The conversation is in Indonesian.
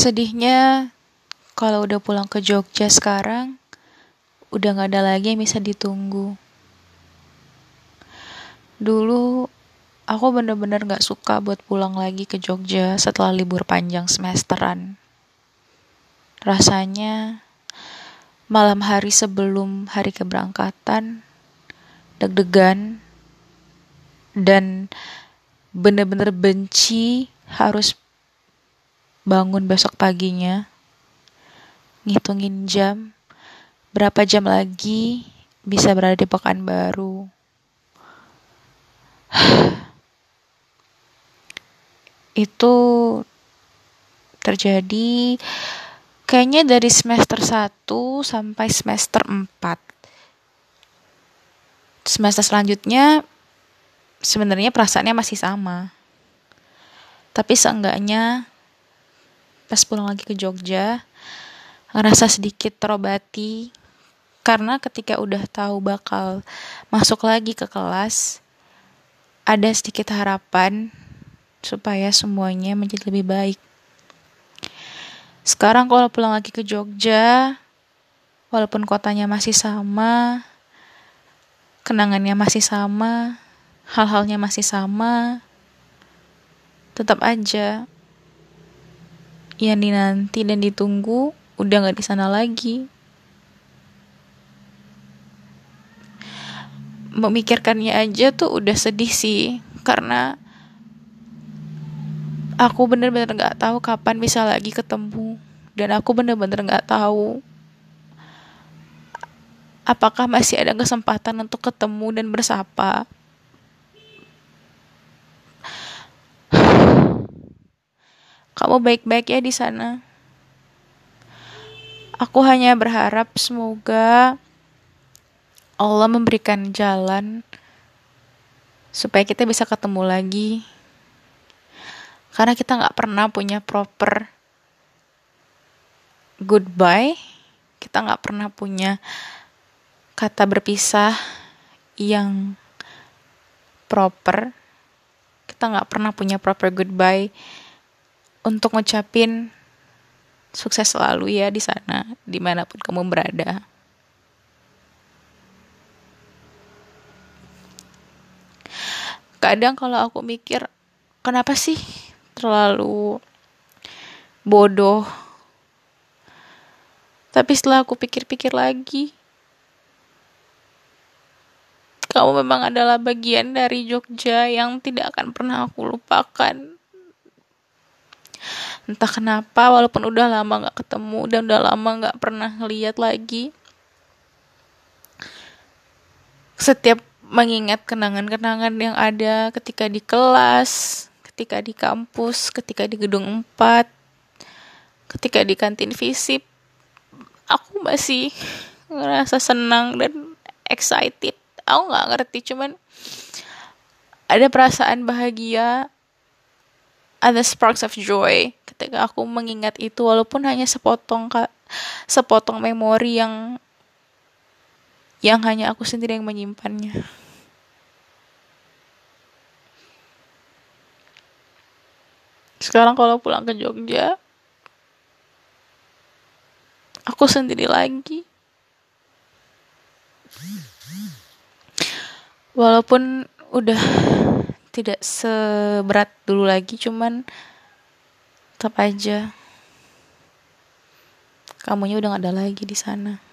Sedihnya kalau udah pulang ke Jogja sekarang, udah gak ada lagi yang bisa ditunggu. Dulu aku bener-bener gak suka buat pulang lagi ke Jogja setelah libur panjang semesteran. Rasanya malam hari sebelum hari keberangkatan, deg-degan, dan bener-bener benci harus bangun besok paginya, ngitungin jam, berapa jam lagi bisa berada di Pekanbaru. Itu terjadi kayaknya dari semester 1 sampai semester 4. Semester selanjutnya sebenarnya perasaannya masih sama. Tapi seenggaknya pas pulang lagi ke Jogja ngerasa sedikit terobati karena ketika udah tahu bakal masuk lagi ke kelas ada sedikit harapan supaya semuanya menjadi lebih baik. Sekarang kalau pulang lagi ke Jogja, walaupun kotanya masih sama, kenangannya masih sama, hal-halnya masih sama, tetap aja yang dinanti dan ditunggu udah gak di sana lagi. Memikirkannya aja tuh udah sedih sih, karena aku bener-bener gak tahu kapan bisa lagi ketemu, dan aku bener-bener gak tahu apakah masih ada kesempatan untuk ketemu dan bersapa. Kamu baik-baik ya di sana. Aku hanya berharap semoga Allah memberikan jalan supaya kita bisa ketemu lagi. Karena kita nggak pernah punya proper goodbye, kita nggak pernah punya kata berpisah yang proper. Kita nggak pernah punya proper goodbye untuk ngucapin sukses selalu ya di sana, di mana pun kamu berada. Kadang kalau aku mikir, kenapa sih terlalu bodoh? Tapi setelah aku pikir-pikir lagi, kamu memang adalah bagian dari Jogja yang tidak akan pernah aku lupakan entah kenapa walaupun udah lama nggak ketemu dan udah lama nggak pernah ngeliat lagi setiap mengingat kenangan-kenangan yang ada ketika di kelas ketika di kampus ketika di gedung 4 ketika di kantin visip aku masih ngerasa senang dan excited. Aku nggak ngerti cuman ada perasaan bahagia ada sparks of joy ketika aku mengingat itu walaupun hanya sepotong sepotong memori yang yang hanya aku sendiri yang menyimpannya. Sekarang kalau pulang ke Jogja, aku sendiri lagi. Walaupun udah tidak seberat dulu lagi cuman tetap aja. Kamunya udah gak ada lagi di sana